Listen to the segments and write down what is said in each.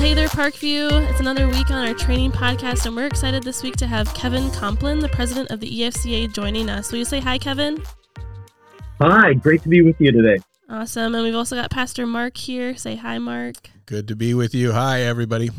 hey there, Parkview. It's another week on our training podcast, and we're excited this week to have Kevin Kompelien, the president of the EFCA, joining us. Will you say hi, Kevin? Hi, great to be with you today. Awesome. And we've also got Pastor Mark here. Say hi, Mark. Good to be with you. Hi, everybody.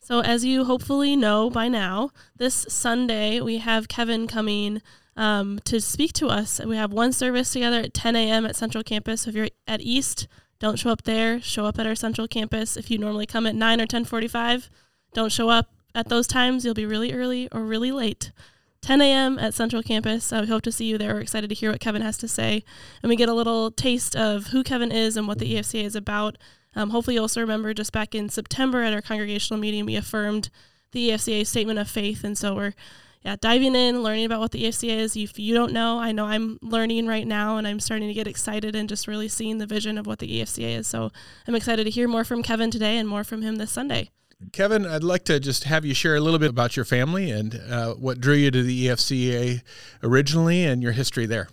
So, as you hopefully know by now, this Sunday we have Kevin coming um, to speak to us. We have one service together at 10 a.m. at Central Campus. So if you're at East, don't show up there. Show up at our Central Campus. If you normally come at 9 or 10:45, don't show up at those times. You'll be really early or really late. 10 a.m. at Central Campus. I hope to see you there. We're excited to hear what Kevin has to say. And we get a little taste of who Kevin is and what the EFCA is about. Um, hopefully, you also remember just back in September at our congregational meeting, we affirmed the EFCA statement of faith. And so we're yeah, diving in, learning about what the EFCA is. If you don't know, I know I'm learning right now and I'm starting to get excited and just really seeing the vision of what the EFCA is. So I'm excited to hear more from Kevin today and more from him this Sunday. Kevin, I'd like to just have you share a little bit about your family and uh, what drew you to the EFCA originally and your history there.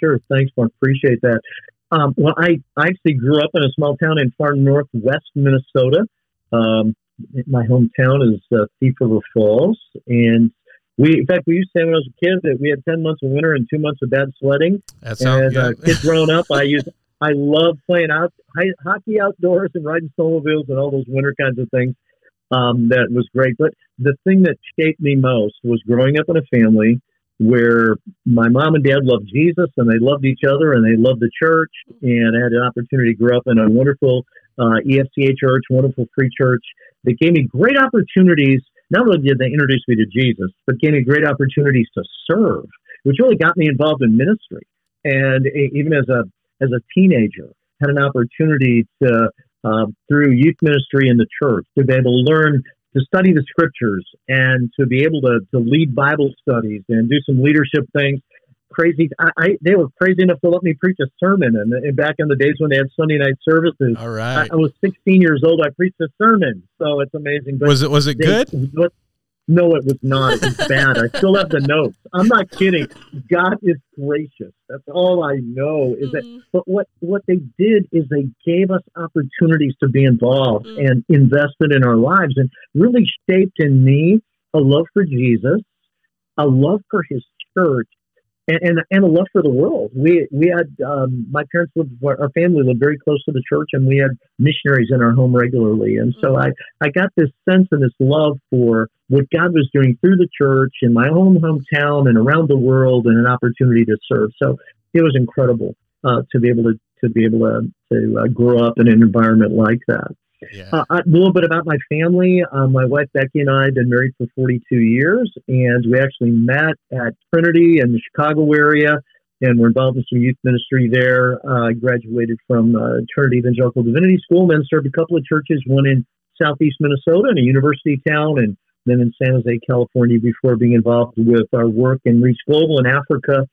Sure. Thanks, Mark. Appreciate that. Um, well, I, I actually grew up in a small town in far northwest Minnesota. Um, my hometown is uh, Thief River Falls, and we, in fact, we used to say when I was a kid that we had ten months of winter and two months of bad sledding. That sounds As a kid growing up, I used I love playing out hockey outdoors and riding snowmobiles and all those winter kinds of things. Um, that was great. But the thing that shaped me most was growing up in a family where my mom and dad loved Jesus and they loved each other and they loved the church. And I had an opportunity to grow up in a wonderful uh, EFCA church, wonderful free church that gave me great opportunities. Not only did they introduce me to Jesus, but gave me great opportunities to serve, which really got me involved in ministry. And even as a as a teenager, had an opportunity to uh, through youth ministry in the church to be able to learn to study the scriptures and to be able to, to lead Bible studies and do some leadership things crazy. I, I, they were crazy enough to let me preach a sermon. And, and back in the days when they had Sunday night services, all right, I, I was 16 years old. I preached a sermon, so it's amazing. But was it was it they, good? No, it was not. It was bad. I still have the notes. I'm not kidding. God is gracious. That's all I know. Is mm-hmm. that? But what what they did is they gave us opportunities to be involved mm-hmm. and invested in our lives, and really shaped in me a love for Jesus, a love for His church, and, and, and a love for the world. We we had um, my parents lived our family lived very close to the church, and we had missionaries in our home regularly. And so I I got this sense and this love for what God was doing through the church in my own hometown and around the world, and an opportunity to serve. So it was incredible uh, to be able to to be able to to uh, grow up in an environment like that. Yeah. Uh, a little bit about my family. Uh, my wife Becky and I have been married for 42 years, and we actually met at Trinity in the Chicago area, and we're involved in some youth ministry there. Uh, I graduated from uh, Trinity Evangelical Divinity School, then served a couple of churches, one in southeast Minnesota in a university town, and then in San Jose, California, before being involved with our work in Reach Global in Africa,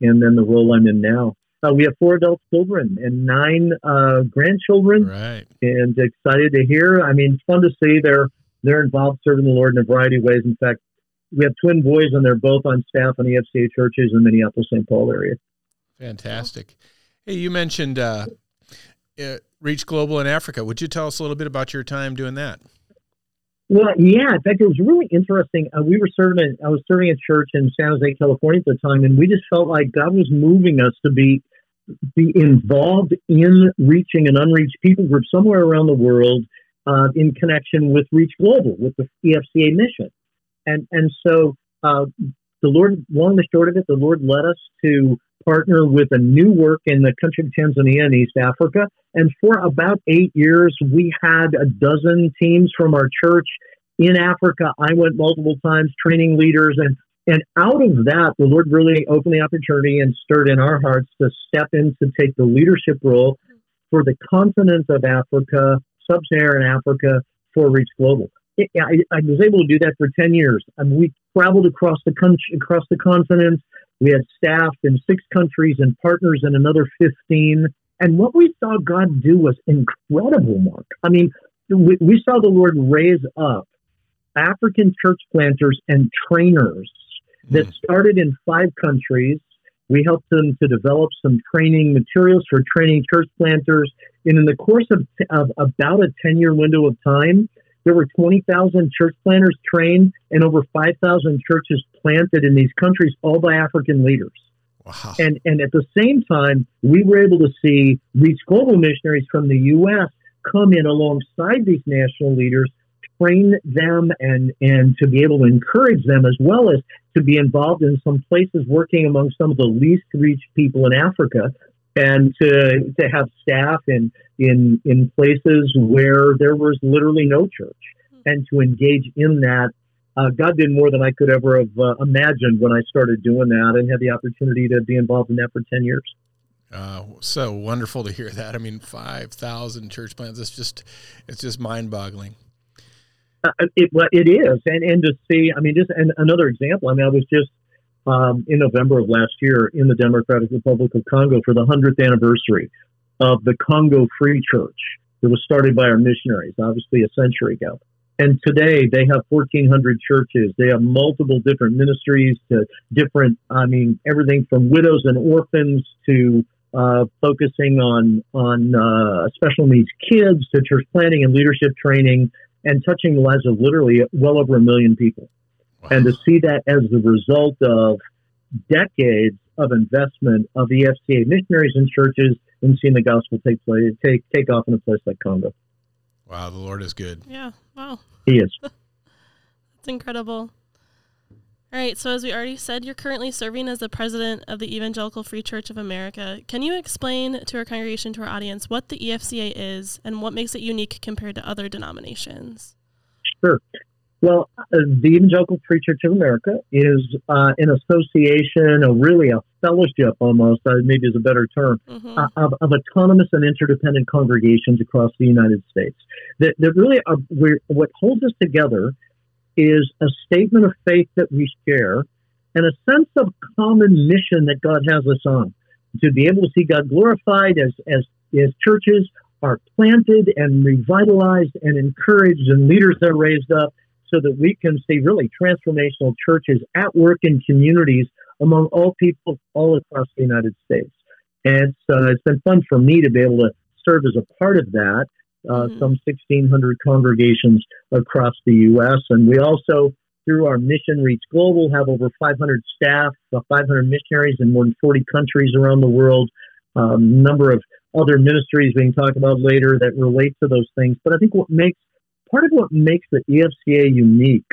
and then the role I'm in now. Uh, we have four adult children and nine uh, grandchildren. Right. And excited to hear. I mean, it's fun to see they're they're involved serving the Lord in a variety of ways. In fact, we have twin boys, and they're both on staff in EFCA churches in Minneapolis, St. Paul area. Fantastic. Hey, you mentioned uh, uh, Reach Global in Africa. Would you tell us a little bit about your time doing that? Well, yeah. In fact, it was really interesting. Uh, we were serving. I was serving a church in San Jose, California at the time, and we just felt like God was moving us to be be involved in reaching an unreached people group somewhere around the world uh, in connection with Reach Global, with the EFCA mission. And and so uh, the Lord, long and short of it, the Lord led us to partner with a new work in the country of Tanzania in East Africa. And for about eight years, we had a dozen teams from our church in Africa. I went multiple times training leaders and and out of that, the Lord really opened the opportunity and stirred in our hearts to step in to take the leadership role for the continent of Africa, sub Saharan Africa, for Reach Global. It, I, I, was able to do that for 10 years. and we traveled across the across the continent. We had staff in six countries and partners in another 15. And what we saw God do was incredible, Mark. I mean, we, we saw the Lord raise up African church planters and trainers that hmm. started in five countries. We helped them to develop some training materials for training church planters And in the course of, of about a 10 year window of time, there were 20,000 church planters trained and over 5,000 churches planted in these countries, all by African leaders. Wow. And, and at the same time, we were able to see these global missionaries from the U.S. come in alongside these national leaders, train them, and, and to be able to encourage them as well as to be involved in some places working among some of the least reached people in Africa and to to have staff in in in places where there was literally no church, and to engage in that. Uh, God did more than I could ever have uh, imagined when I started doing that, and had the opportunity to be involved in that for ten years. Uh, so wonderful to hear that. I mean, five thousand church plants. It's just, it's just mind boggling. Uh, it, well, it is, and and to see. I mean, just and another example. I mean, I was just um, in November of last year in the Democratic Republic of Congo for the 100th anniversary of the Congo Free Church. It was started by our missionaries, obviously a century ago. And today they have 1,400 churches. They have multiple different ministries to different, I mean, everything from widows and orphans to uh, focusing on on uh, special needs kids to church planning and leadership training and touching the lives of literally well over a million people. And to see that as the result of decades of investment of EFCA missionaries and churches and seeing the gospel take place, take take off in a place like Congo. Wow, the Lord is good. Yeah, wow. He is. That's incredible. All right, so as we already said, you're currently serving as the president of the Evangelical Free Church of America. Can you explain to our congregation, to our audience, what the EFCA is and what makes it unique compared to other denominations? Sure. Well, uh, the Evangelical Free Church of America is uh, an association, or really a fellowship almost, uh, maybe is a better term, mm-hmm. uh, of, of, autonomous and interdependent congregations across the United States. That, that really are, what holds us together is a statement of faith that we share and a sense of common mission that God has us on. To be able to see God glorified as, as, as churches are planted and revitalized and encouraged and leaders are raised up so that we can see really transformational churches at work in communities among all people all across the United States. And so it's been fun for me to be able to serve as a part of that. Uh, mm-hmm. Some 1,600 congregations across the U.S. And we also, through our Mission Reach Global, have over 500 staff, uh, 500 missionaries in more than 40 countries around the world. A um, number of other ministries we can talk about later that relate to those things. But I think what makes part of what makes the EFCA unique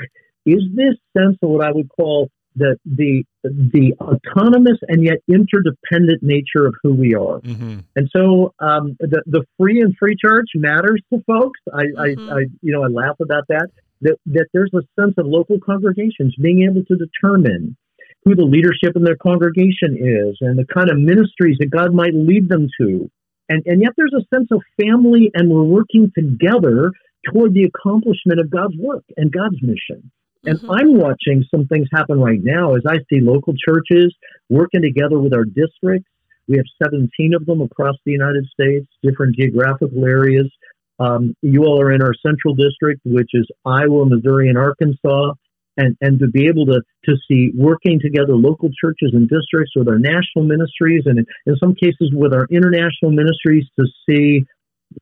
is this sense of what I would call the the the autonomous and yet interdependent nature of who we are. Mm-hmm. And so um, the the free and free church matters to folks. I, mm-hmm. I, I you know I laugh about that. That that there's a sense of local congregations being able to determine who the leadership in their congregation is and the kind of ministries that God might lead them to. And, and yet there's a sense of family and we're working together toward the accomplishment of God's work and God's mission. And mm-hmm. I'm watching some things happen right now as I see local churches working together with our districts. We have 17 of them across the United States, different geographical areas. Um, you all are in our central district, which is Iowa, Missouri, and Arkansas. And, and to be able to, to see working together local churches and districts with our national ministries and in some cases with our international ministries to see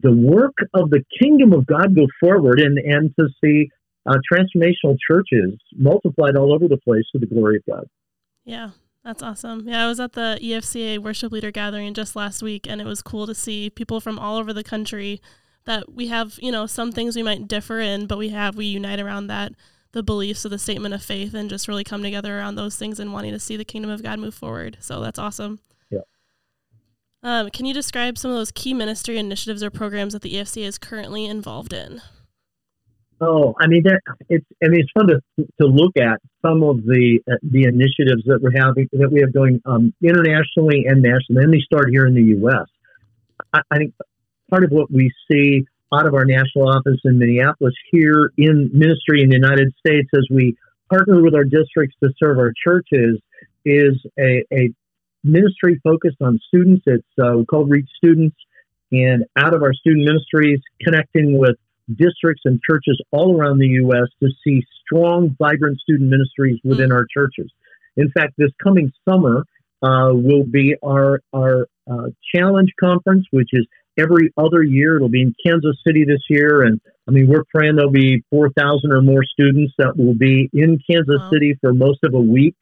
the work of the kingdom of God go forward and, and to see uh, transformational churches multiplied all over the place to the glory of God. Yeah, that's awesome. Yeah, I was at the EFCA worship leader gathering just last week, and it was cool to see people from all over the country that we have, you know, some things we might differ in, but we have, we unite around that, the beliefs of the statement of faith, and just really come together around those things and wanting to see the kingdom of God move forward. So that's awesome. Um, can you describe some of those key ministry initiatives or programs that the EFCA is currently involved in? Oh, I mean, it's I mean, it's fun to to look at some of the uh, the initiatives that we're having that we have going um, internationally and nationally. Let me start here in the U.S. I, I think part of what we see out of our national office in Minneapolis here in ministry in the United States as we partner with our districts to serve our churches is a, a ministry focused on students. It's uh, called Reach Students. And out of our student ministries, connecting with districts and churches all around the U.S. to see strong, vibrant student ministries within mm-hmm. our churches. In fact, this coming summer uh, will be our, our uh, challenge conference, which is every other year. It'll be in Kansas City this year, and I mean we're praying there'll be four thousand or more students that will be in Kansas wow. City for most of a week,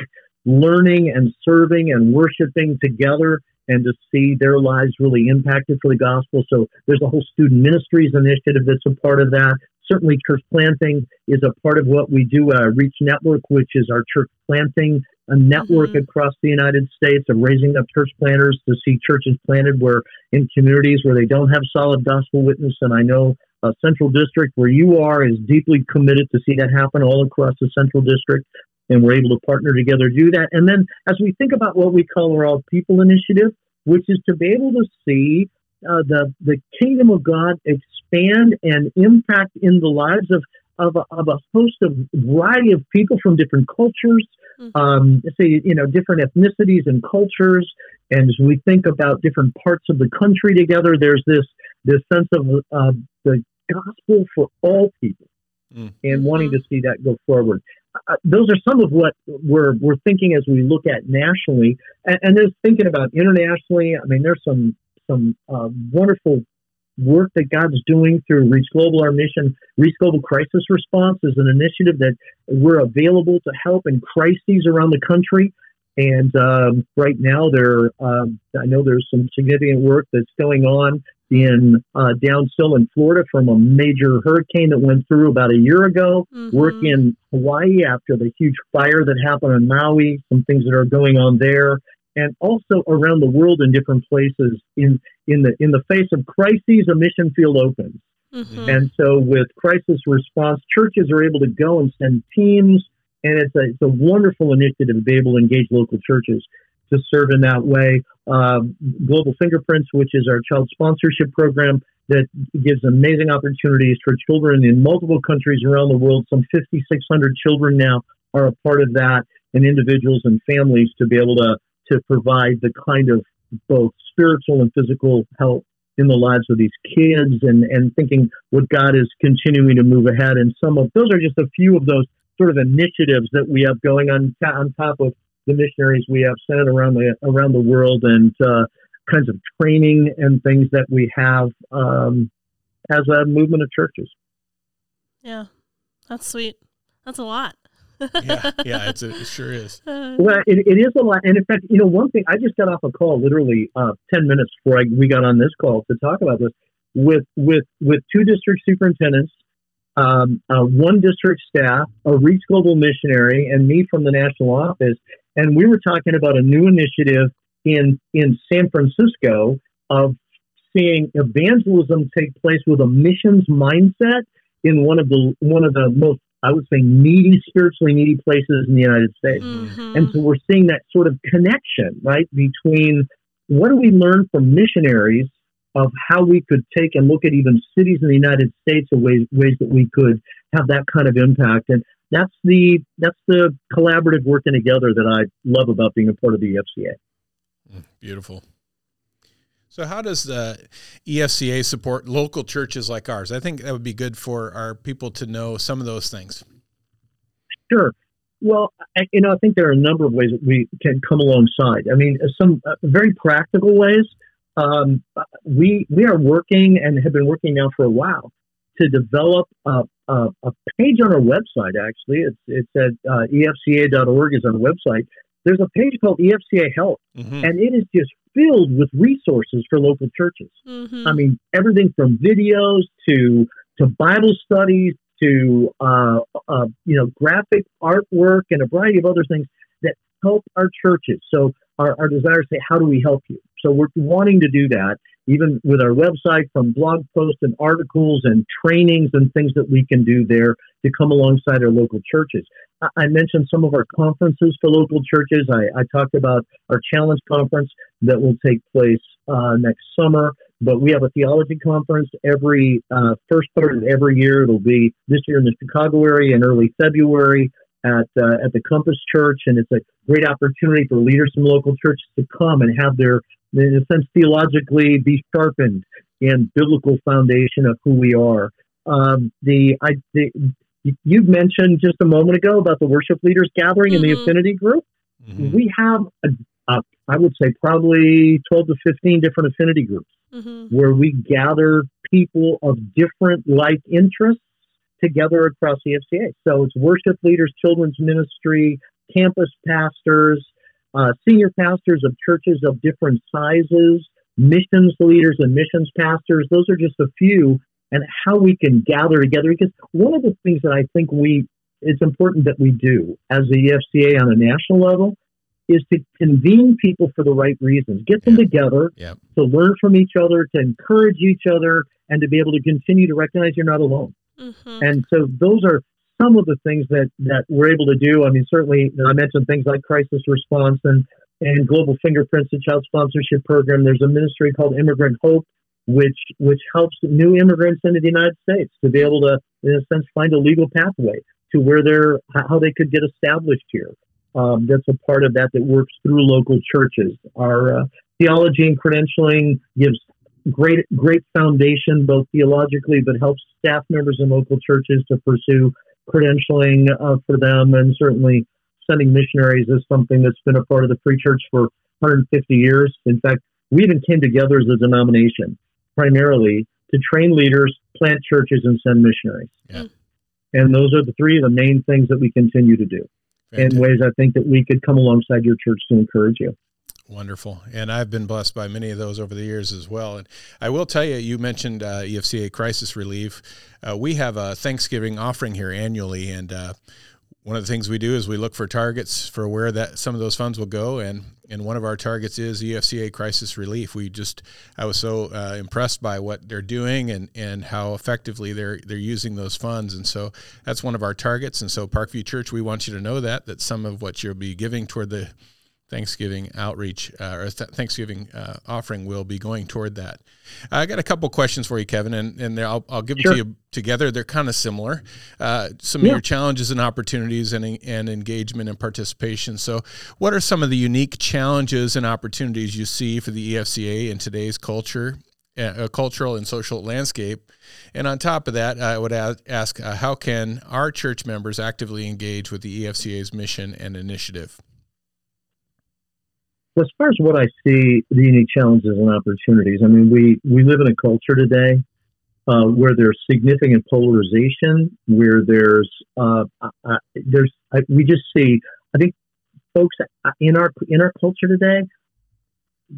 learning and serving and worshiping together and to see their lives really impacted for the gospel. So there's a whole student ministries initiative that's a part of that. Certainly, church planting is a part of what we do at Reach Network, which is our church planting a network mm-hmm. across the United States of raising up church planters to see churches planted where in communities where they don't have solid gospel witness. And I know a Central District where you are is deeply committed to see that happen all across the Central District and we're able to partner together to do that. And then as we think about what we call our All People Initiative, which is to be able to see uh, the the kingdom of God expand and impact in the lives of of a, of a host of variety of people from different cultures, mm-hmm. um, say you know different ethnicities and cultures. And as we think about different parts of the country together, there's this this sense of uh, the gospel for all people, mm-hmm. and wanting to see that go forward uh, those are some of what we're we're thinking as we look at nationally, and, and there's thinking about internationally. I mean, there's some some uh, wonderful work that God's doing through Reach Global. Our mission, Reach Global Crisis Response, is an initiative that we're available to help in crises around the country. And um, right now, there, um, I know there's some significant work that's going on in uh, down still in Florida from a major hurricane that went through about a year ago. Mm-hmm. Work in Hawaii after the huge fire that happened in Maui. Some things that are going on there, and also around the world in different places. In in the in the face of crises, a mission field opens. Mm-hmm. And so, with crisis response, churches are able to go and send teams, and it's a, it's a wonderful initiative to be able to engage local churches to serve in that way. Uh, Global Fingerprints, which is our child sponsorship program that gives amazing opportunities for children in multiple countries around the world. Some 5,600 children now are a part of that, and individuals and families to be able to to provide the kind of both spiritual and physical help in the lives of these kids and, and thinking what God is continuing to move ahead. And some of those are just a few of those sort of initiatives that we have going on on top of the missionaries we have sent around the around the world and uh, kinds of training and things that we have um, as a movement of churches. Yeah, that's sweet. That's a lot. yeah, yeah, it's a, it sure is. Well, it, it is a lot, and in fact, you know, one thing I just got off a call literally uh, ten minutes before I, we got on this call to talk about this with with with two district superintendents um, uh, one district staff, a Reach Global missionary, and me from the national office. And we were talking about a new initiative in, in San Francisco of seeing evangelism take place with a missions mindset in one of the one of the most I would say needy, spiritually needy places in the United States. Mm-hmm. And so we're seeing that sort of connection, right, between what do we learn from missionaries of how we could take and look at even cities in the United States of ways ways that we could have that kind of impact. And that's the that's the collaborative working together that I love about being a part of the EFCA. Mm, beautiful. So, how does the EFCA support local churches like ours? I think that would be good for our people to know some of those things. Sure. Well, I, you know, I think there are a number of ways that we can come alongside. I mean, some uh, very practical ways um, we we are working and have been working now for a while to develop a, a, a page on our website. Actually, it's it's at uh, efca.org is our website. There's a page called EFCA Help, mm-hmm. and it is just filled with resources for local churches. Mm-hmm. I mean, everything from videos to to Bible studies to uh, uh, you know graphic artwork and a variety of other things that help our churches. So our, our desire to say, how do we help you? So we're wanting to do that, even with our website, from blog posts and articles and trainings and things that we can do there to come alongside our local churches. I mentioned some of our conferences for local churches. I, I talked about our challenge conference that will take place uh, next summer. But we have a theology conference every uh, first part of every year. It'll be this year in the Chicago area in early February at uh, at the Compass Church, and it's a great opportunity for leaders from local churches to come and have their, in a sense, theologically be sharpened in biblical foundation of who we are. Um, the I the, you mentioned just a moment ago about the worship leaders gathering mm-hmm. in the mm-hmm. affinity group. Mm-hmm. We have, a, a, I would say, probably 12 to 15 different affinity groups mm-hmm. where we gather people of different like interests together across the FCA. So it's worship leaders, children's ministry, campus pastors, uh, senior pastors of churches of different sizes, missions leaders and missions pastors. Those are just a few, and how we can gather together. Because one of the things that I think we it's important that we do as the EFCA on a national level is to convene people for the right reasons, get them together yep. to learn from each other, to encourage each other, and to be able to continue to recognize you're not alone. Mm-hmm. And so those are some of the things that, that we're able to do. I mean, certainly, I mentioned things like crisis response and, and global fingerprints and child sponsorship program. There's a ministry called Immigrant Hope, which which helps new immigrants into the United States to be able to, in a sense, find a legal pathway to where they're how they could get established here. Um, that's a part of that that works through local churches. Our uh, theology and credentialing gives great great foundation both theologically, but helps staff members in local churches to pursue credentialing uh, for them, and certainly sending missionaries is something that's been a part of the Free Church for 150 years. In fact, we even came together as a denomination primarily to train leaders, plant churches, and send missionaries. Yeah. And those are the three of the main things that we continue to do Fantastic. in ways I think that we could come alongside your church to encourage you. Wonderful. And I've been blessed by many of those over the years as well. And I will tell you, you mentioned uh, EFCA Crisis Relief. Uh, we have a Thanksgiving offering here annually. And uh, one of the things we do is we look for targets for where that some of those funds will go. And, and one of our targets is EFCA Crisis Relief. We just, I was so uh, impressed by what they're doing and, and how effectively they're, they're using those funds. And so that's one of our targets. And so Parkview Church, we want you to know that, that some of what you'll be giving toward the Thanksgiving outreach uh, or th- Thanksgiving uh, offering will be going toward that. I got a couple questions for you, Kevin, and, and I'll, I'll give them sure. to you together. They're kind of similar. Uh, some yeah. of your challenges and opportunities and, and engagement and participation. So, what are some of the unique challenges and opportunities you see for the EFCA in today's culture, uh, cultural and social landscape? And on top of that, I would ask uh, how can our church members actively engage with the EFCA's mission and initiative? As far as what I see, the unique challenges and opportunities, I mean, we, we live in a culture today uh, where there's significant polarization, where there's uh, uh, there's we just see. I think folks in our in our culture today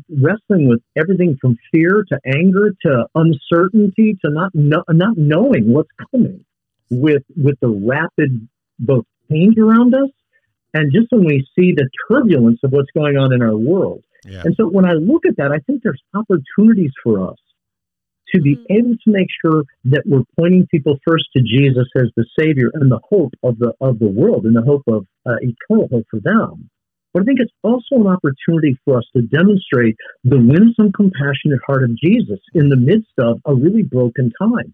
wrestling with everything from fear to anger to uncertainty to not no, not knowing what's coming with with the rapid both change around us and just when we see the turbulence of what's going on in our world. Yeah. And so when I look at that, I think there's opportunities for us to be mm-hmm. able to make sure that we're pointing people first to Jesus as the Savior and the hope of the of the world and the hope of uh, eternal hope for them. But I think it's also an opportunity for us to demonstrate the winsome, compassionate heart of Jesus in the midst of a really broken time.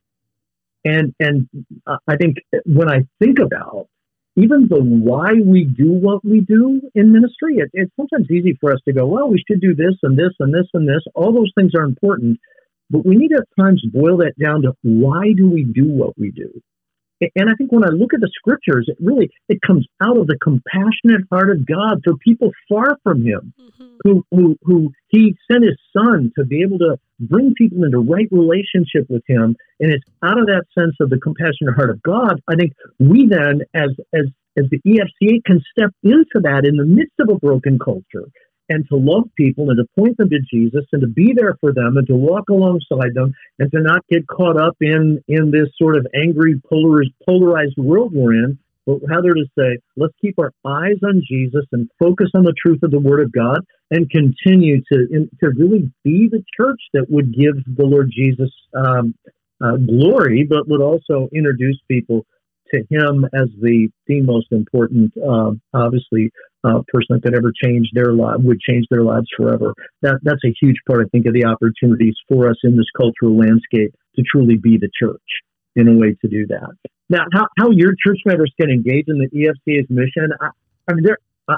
And and uh, I think when I think about even the why we do what we do in ministry, it, it's sometimes easy for us to go, well, we should do this and this and this and this. All those things are important, but we need at times boil that down to why do we do what we do? And I think when I look at the scriptures, it really it comes out of the compassionate heart of God for people far from Him, mm-hmm. who, who who He sent His Son to be able to bring people into right relationship with Him. And it's out of that sense of the compassionate heart of God. I think we then, as as as the EFCA, can step into that in the midst of a broken culture and to love people and to point them to Jesus and to be there for them and to walk alongside them and to not get caught up in in this sort of angry polarized polarized world we're in, but rather to say, let's keep our eyes on Jesus and focus on the truth of the Word of God and continue to in, to really be the church that would give the Lord Jesus um, uh, glory, but would also introduce people to him as the the most important, uh, obviously, uh, person that could ever change their life would change their lives forever. That that's a huge part, I think, of the opportunities for us in this cultural landscape to truly be the church in a way to do that. Now, how, how your church members can engage in the EFCA's mission, I, I mean, there.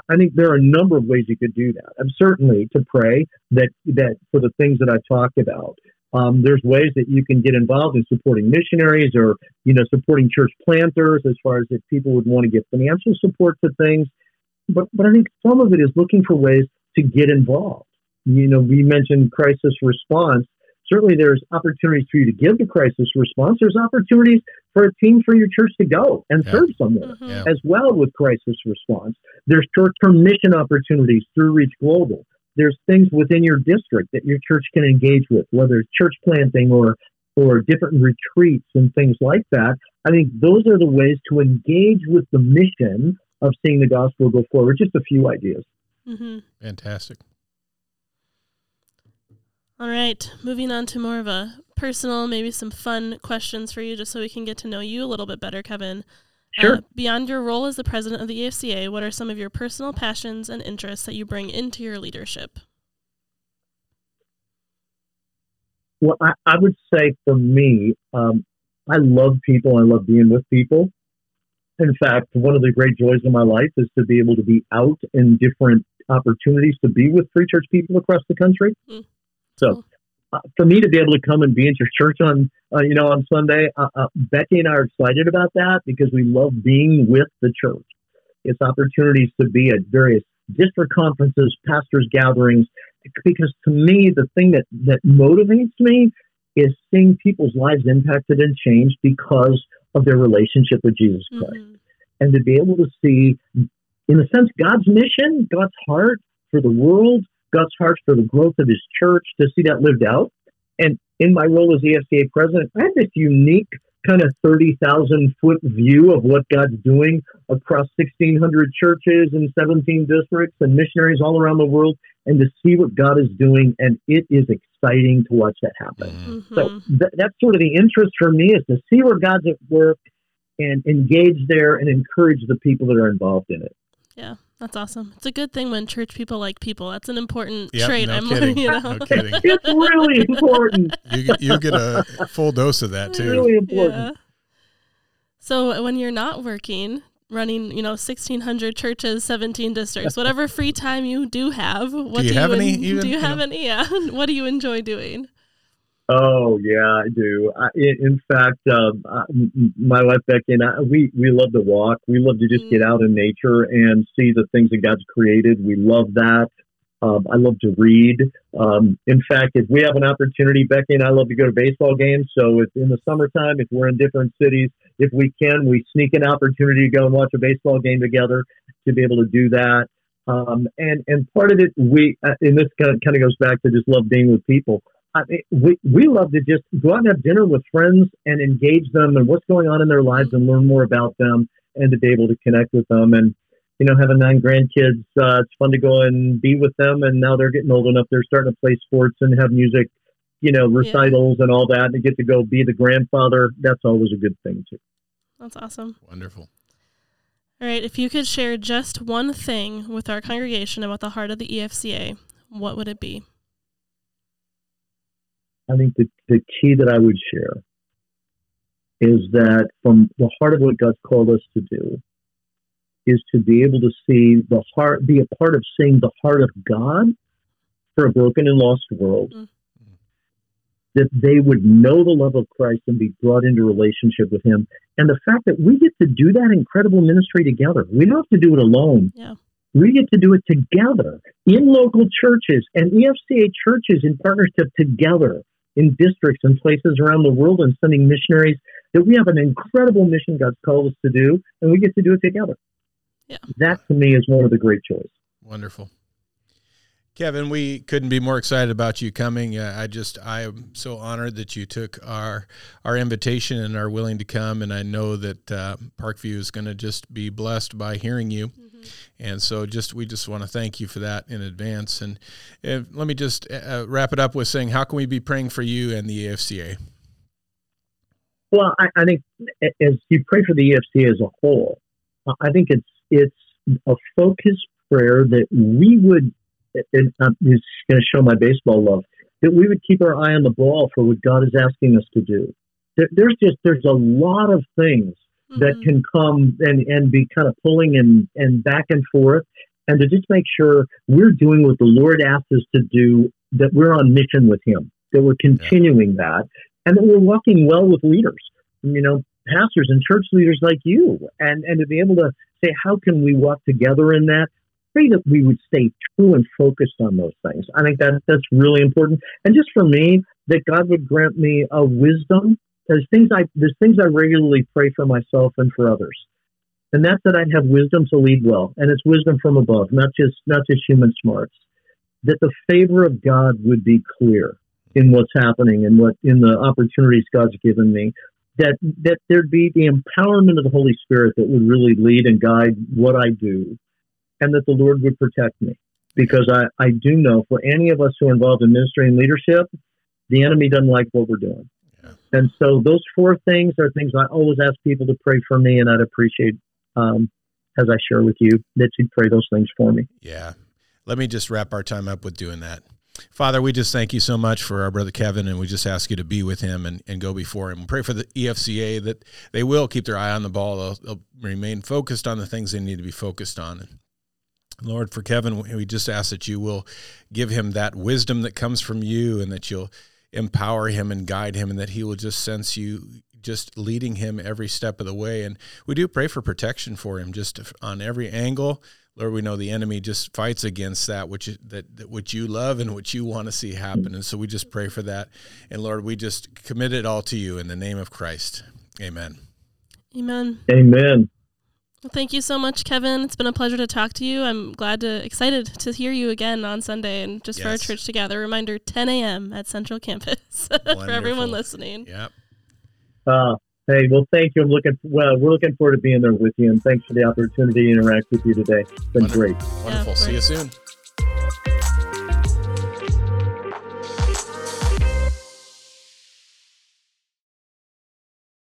I think there are a number of ways you could do that. Certainly to pray that that for the things that I talked about, um, there's ways that you can get involved in supporting missionaries or, you know, supporting church planters as far as if people would want to get financial support to things. But, but I think some of it is looking for ways to get involved. You know, we mentioned crisis response. certainly there's opportunities for you to give the crisis response. There's opportunities for a team for your church to go and Yeah. serve somewhere Mhm. Yeah. as well with crisis response. There's short-term mission opportunities through Reach Global. There's things within your district that your church can engage with, whether it's church planting or or different retreats and things like that. I think those are the ways to engage with the mission of seeing the gospel go forward. Just a few ideas. Mm-hmm. Fantastic. All right, moving on to more of a personal, maybe some fun questions for you, just so we can get to know you a little bit better, Kevin. Sure. Uh, beyond your role as the president of the EFCA, what are some of your personal passions and interests that you bring into your leadership? Well, I, I would say for me, um, I love people. I love being with people. In fact, one of the great joys of my life is to be able to be out in different opportunities to be with free church people across the country. Mm. So, uh, for me to be able to come and be in your church on, uh, you know, on Sunday, uh, uh, Becky and I are excited about that because we love being with the church. It's opportunities to be at various district conferences, pastors' gatherings, because to me, the thing that, that motivates me is seeing people's lives impacted and changed because of their relationship with Jesus Christ. Mhm. And to be able to see, in a sense, God's mission, God's heart for the world, God's heart for the growth of his church, to see that lived out. And in my role as EFCA president, I have this unique kind of 30,000 foot view of what God's doing across 1,600 churches and 17 districts and missionaries all around the world, and to see what God is doing. And it is exciting to watch that happen. Mhm. Mhm. So th- that's sort of the interest for me is to see where God's at work and engage there and encourage the people that are involved in it. yeah, that's awesome. It's a good thing when church people like people. That's an important Yep, trait. no I'm kidding. you know. No kidding. It's really important. You get, you get a full dose of that too. really important. Yeah. So when you're not working, running, you know, 1600 churches, 17 districts, whatever free time you do have, what do you do, have you any en- even, do you you have know? any? Yeah. what do you enjoy doing? Oh yeah, I do. I, in, in fact, um, I, m- m- my wife Becky and I, we we love to walk. We love to just get Mm. out in nature and see the things that God's created. We love that. Um, I love to read. Um, in fact, if we have an opportunity, Becky and I love to go to baseball games. So if in the summertime, if we're in different cities, if we can, we sneak an opportunity to go and watch a baseball game together to be able to do that. Um, and and part of it, we uh, and this kind of, kind of goes back to just love being with people. I mean, we we love to just go out and have dinner with friends and engage them and what's going on in their lives and learn more about them and to be able to connect with them and you know having nine grandkids, uh, it's fun to go and be with them and now they're getting old enough they're starting to play sports and have music, you know recitals and all that and get to go be the grandfather. That's always a good thing too. That's awesome. Wonderful. All right. If you could share just one thing with our congregation about the heart of the EFCA, what would it be? I think the, the key that I would share is that from the heart of what God's called us to do is to be able to see the heart, be a part of seeing the heart of God for a broken and lost world. Mm. That they would know the love of Christ and be brought into relationship with Him. And the fact that we get to do that incredible ministry together. We don't have to do it alone. Yeah. We get to do it together in local churches and EFCA churches in partnership together in districts and places around the world and sending missionaries that we have an incredible mission God's called us to do and we get to do it together. Yeah. That to me is one of the great joys. Wonderful. Kevin, we couldn't be more excited about you coming. Uh, I just I am so honored that you took our our invitation and are willing to come. And I know that uh, Parkview is going to just be blessed by hearing you. And so, just we just want to thank you for that in advance. And uh, let me just uh, wrap it up with saying, how can we be praying for you and the EFCA? Well, I, I think as you pray for the EFC as a whole, I think it's it's a focused prayer that we would. And I'm just going to show my baseball love that we would keep our eye on the ball for what God is asking us to do. There, there's just there's a lot of things that Mhm. can come and, and be kind of pulling and, and back and forth and to just make sure we're doing what the Lord asked us to do, that we're on mission with Him, that we're continuing that, and that we're walking well with leaders, you know, pastors and church leaders like you, and, and to be able to say, how can we walk together in that? Pray that we would stay true and focused on those things. I think that that's really important. And just for me, that God would grant me a wisdom. There's things I there's things I regularly pray for myself and for others, and that's that I'd have wisdom to lead well, and it's wisdom from above, not just not just human smarts. That the favor of God would be clear in what's happening and what in the opportunities God's given me. That that there'd be the empowerment of the Holy Spirit that would really lead and guide what I do, and that the Lord would protect me. Because I, I do know for any of us who are involved in ministry and leadership, the enemy doesn't like what we're doing. Yeah. And so those four things are things I always ask people to pray for me, and I'd appreciate um, as I share with you that you'd pray those things for me. Yeah. Let me just wrap our time up with doing that. Father, we just thank you so much for our brother Kevin, and we just ask you to be with him and, and go before him. Pray for the EFCA that they will keep their eye on the ball. They'll, they'll remain focused on the things they need to be focused on. And Lord, for Kevin, we just ask that you will give him that wisdom that comes from you and that you'll empower him and guide him and that he will just sense you just leading him every step of the way. And we do pray for protection for him just on every angle. Lord, we know the enemy just fights against that which that, that which you love and what you want to see happen. And so we just pray for that. And Lord, we just commit it all to you in the name of Christ. Amen. Amen. Amen. Well, thank you so much, Kevin. It's been a pleasure to talk to you. I'm glad to excited to hear you again on Sunday and just yes. for our church together. Reminder: 10 a.m. at Central Campus for everyone listening. Yep. Uh, hey, well, thank you. I'm looking. Well, we're looking forward to being there with you, and thanks for the opportunity to interact with you today. It's been Wonderful. great. Wonderful. Yeah, See you soon.